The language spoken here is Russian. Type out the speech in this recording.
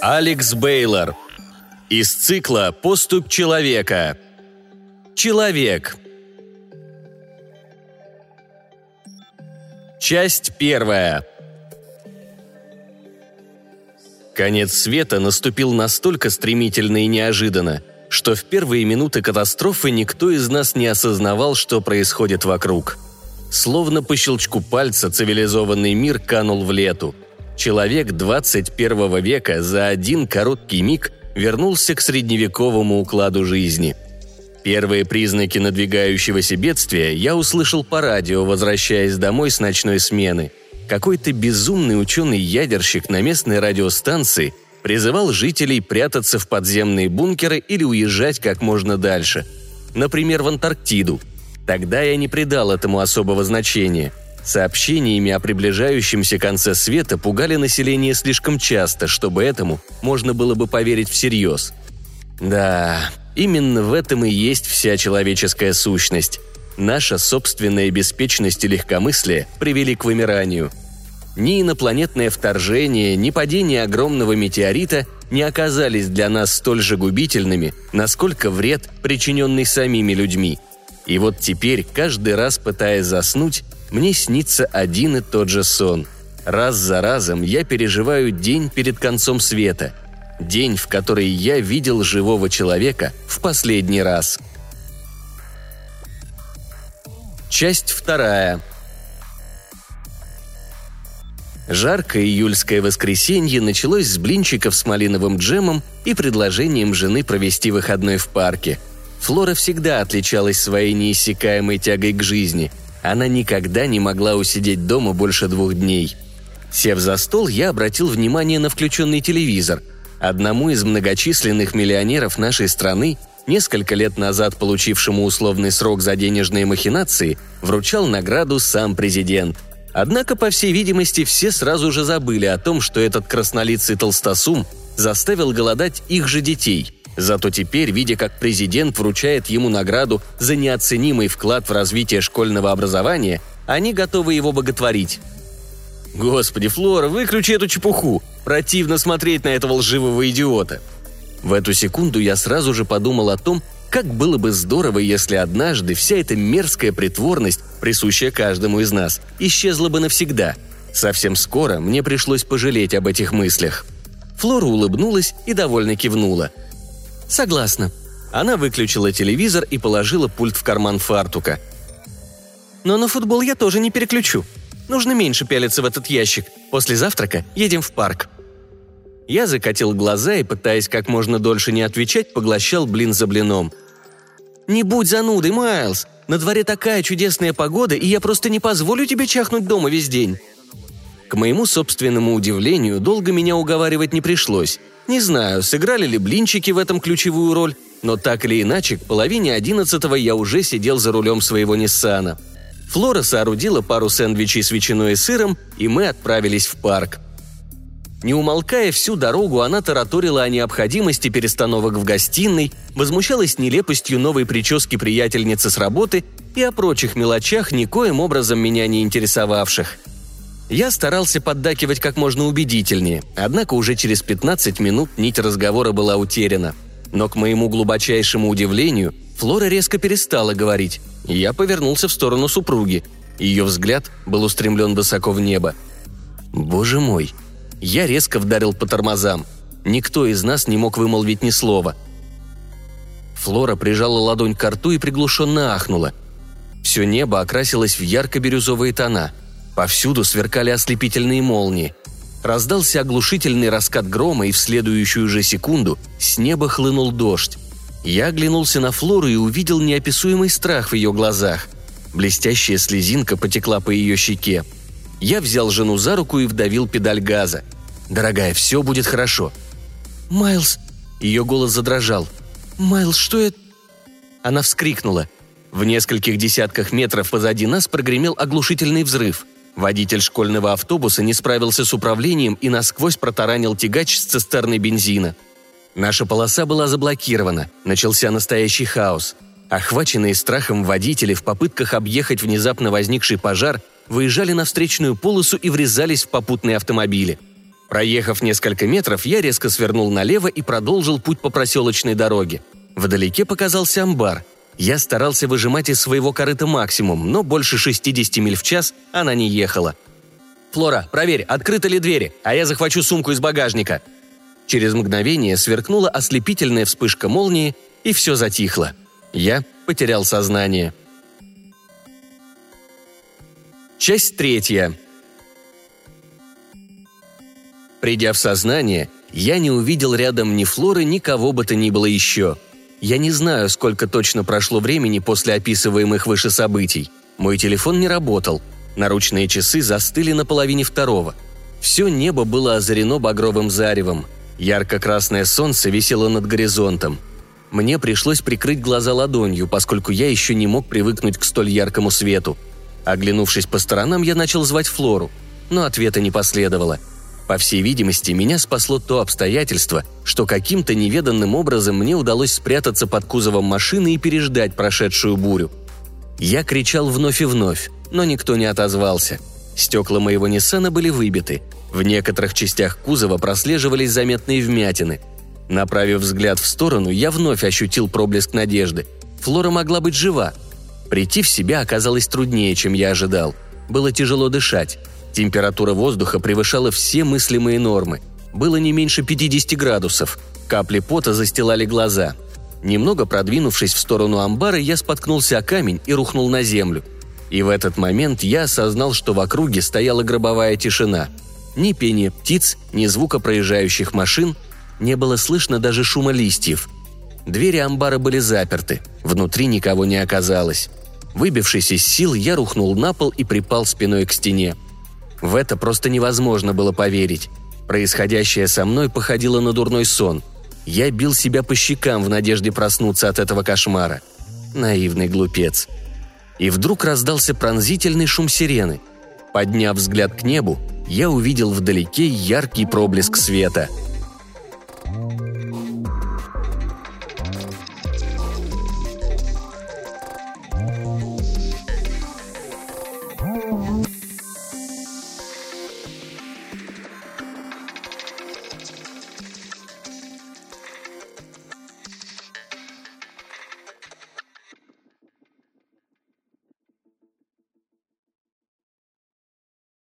Алекс Бейлор. Из цикла «Поступь человека». Человек. Часть первая. Конец света наступил настолько стремительно и неожиданно, что в первые минуты катастрофы никто из нас не осознавал, что происходит вокруг. Словно по щелчку пальца цивилизованный мир канул в лету. Человек 21 века за один короткий миг вернулся к средневековому укладу жизни. Первые признаки надвигающегося бедствия я услышал по радио, возвращаясь домой с ночной смены. Какой-то безумный ученый-ядерщик на местной радиостанции призывал жителей прятаться в подземные бункеры или уезжать как можно дальше. Например, в Антарктиду. Тогда я не придал этому особого значения – Сообщениями о приближающемся конце света пугали население слишком часто, чтобы этому можно было бы поверить всерьез. Да, именно в этом и есть вся человеческая сущность. Наша собственная беспечность и легкомыслие привели к вымиранию. Ни инопланетное вторжение, ни падение огромного метеорита не оказались для нас столь же губительными, насколько вред, причиненный самими людьми. И вот теперь, каждый раз пытаясь заснуть, мне снится один и тот же сон. Раз за разом я переживаю день перед концом света. День, в который я видел живого человека в последний раз. Часть вторая. Жаркое июльское воскресенье началось с блинчиков с малиновым джемом и предложением жены провести выходной в парке. Флора всегда отличалась своей неиссякаемой тягой к жизни – она никогда не могла усидеть дома больше двух дней. Сев за стол, я обратил внимание на включенный телевизор. Одному из многочисленных миллионеров нашей страны, несколько лет назад получившему условный срок за денежные махинации, вручал награду сам президент. Однако, по всей видимости, все сразу же забыли о том, что этот краснолицый толстосум заставил голодать их же детей – Зато теперь, видя, как президент вручает ему награду за неоценимый вклад в развитие школьного образования, они готовы его боготворить. «Господи, Флора, выключи эту чепуху! Противно смотреть на этого лживого идиота!» В эту секунду я сразу же подумал о том, как было бы здорово, если однажды вся эта мерзкая притворность, присущая каждому из нас, исчезла бы навсегда. Совсем скоро мне пришлось пожалеть об этих мыслях. Флора улыбнулась и довольно кивнула – «Согласна». Она выключила телевизор и положила пульт в карман фартука. «Но на футбол я тоже не переключу. Нужно меньше пялиться в этот ящик. После завтрака едем в парк». Я закатил глаза и, пытаясь как можно дольше не отвечать, поглощал блин за блином. «Не будь занудой, Майлз! На дворе такая чудесная погода, и я просто не позволю тебе чахнуть дома весь день». К моему собственному удивлению, долго меня уговаривать не пришлось. Не знаю, сыграли ли блинчики в этом ключевую роль, но так или иначе, к половине одиннадцатого я уже сидел за рулем своего Ниссана. Флора соорудила пару сэндвичей с ветчиной и сыром, и мы отправились в парк. Не умолкая всю дорогу, она тараторила о необходимости перестановок в гостиной, возмущалась нелепостью новой прически приятельницы с работы и о прочих мелочах, никоим образом меня не интересовавших – я старался поддакивать как можно убедительнее, однако уже через 15 минут нить разговора была утеряна. Но к моему глубочайшему удивлению, Флора резко перестала говорить, я повернулся в сторону супруги. Ее взгляд был устремлен высоко в небо. «Боже мой!» Я резко вдарил по тормозам. Никто из нас не мог вымолвить ни слова. Флора прижала ладонь к рту и приглушенно ахнула. Все небо окрасилось в ярко-бирюзовые тона – Повсюду сверкали ослепительные молнии. Раздался оглушительный раскат грома, и в следующую же секунду с неба хлынул дождь. Я оглянулся на Флору и увидел неописуемый страх в ее глазах. Блестящая слезинка потекла по ее щеке. Я взял жену за руку и вдавил педаль газа. «Дорогая, все будет хорошо». «Майлз...» Ее голос задрожал. «Майлз, что это...» Она вскрикнула. В нескольких десятках метров позади нас прогремел оглушительный взрыв – Водитель школьного автобуса не справился с управлением и насквозь протаранил тягач с цистерной бензина. Наша полоса была заблокирована, начался настоящий хаос. Охваченные страхом водители в попытках объехать внезапно возникший пожар выезжали на встречную полосу и врезались в попутные автомобили. Проехав несколько метров, я резко свернул налево и продолжил путь по проселочной дороге. Вдалеке показался амбар. Я старался выжимать из своего корыта максимум, но больше 60 миль в час она не ехала. «Флора, проверь, открыты ли двери, а я захвачу сумку из багажника». Через мгновение сверкнула ослепительная вспышка молнии, и все затихло. Я потерял сознание. Часть третья. Придя в сознание, я не увидел рядом ни Флоры, ни кого бы то ни было еще. Я не знаю, сколько точно прошло времени после описываемых выше событий. Мой телефон не работал. Наручные часы застыли на половине второго. Все небо было озарено багровым заревом. Ярко-красное солнце висело над горизонтом. Мне пришлось прикрыть глаза ладонью, поскольку я еще не мог привыкнуть к столь яркому свету. Оглянувшись по сторонам, я начал звать Флору, но ответа не последовало – по всей видимости, меня спасло то обстоятельство, что каким-то неведанным образом мне удалось спрятаться под кузовом машины и переждать прошедшую бурю. Я кричал вновь и вновь, но никто не отозвался. Стекла моего Ниссана были выбиты. В некоторых частях кузова прослеживались заметные вмятины. Направив взгляд в сторону, я вновь ощутил проблеск надежды. Флора могла быть жива. Прийти в себя оказалось труднее, чем я ожидал. Было тяжело дышать. Температура воздуха превышала все мыслимые нормы. Было не меньше 50 градусов. Капли пота застилали глаза. Немного продвинувшись в сторону амбара, я споткнулся о камень и рухнул на землю. И в этот момент я осознал, что в округе стояла гробовая тишина. Ни пения птиц, ни звука проезжающих машин, не было слышно даже шума листьев. Двери амбара были заперты, внутри никого не оказалось. Выбившись из сил, я рухнул на пол и припал спиной к стене – в это просто невозможно было поверить. Происходящее со мной походило на дурной сон. Я бил себя по щекам в надежде проснуться от этого кошмара. Наивный глупец. И вдруг раздался пронзительный шум сирены. Подняв взгляд к небу, я увидел вдалеке яркий проблеск света –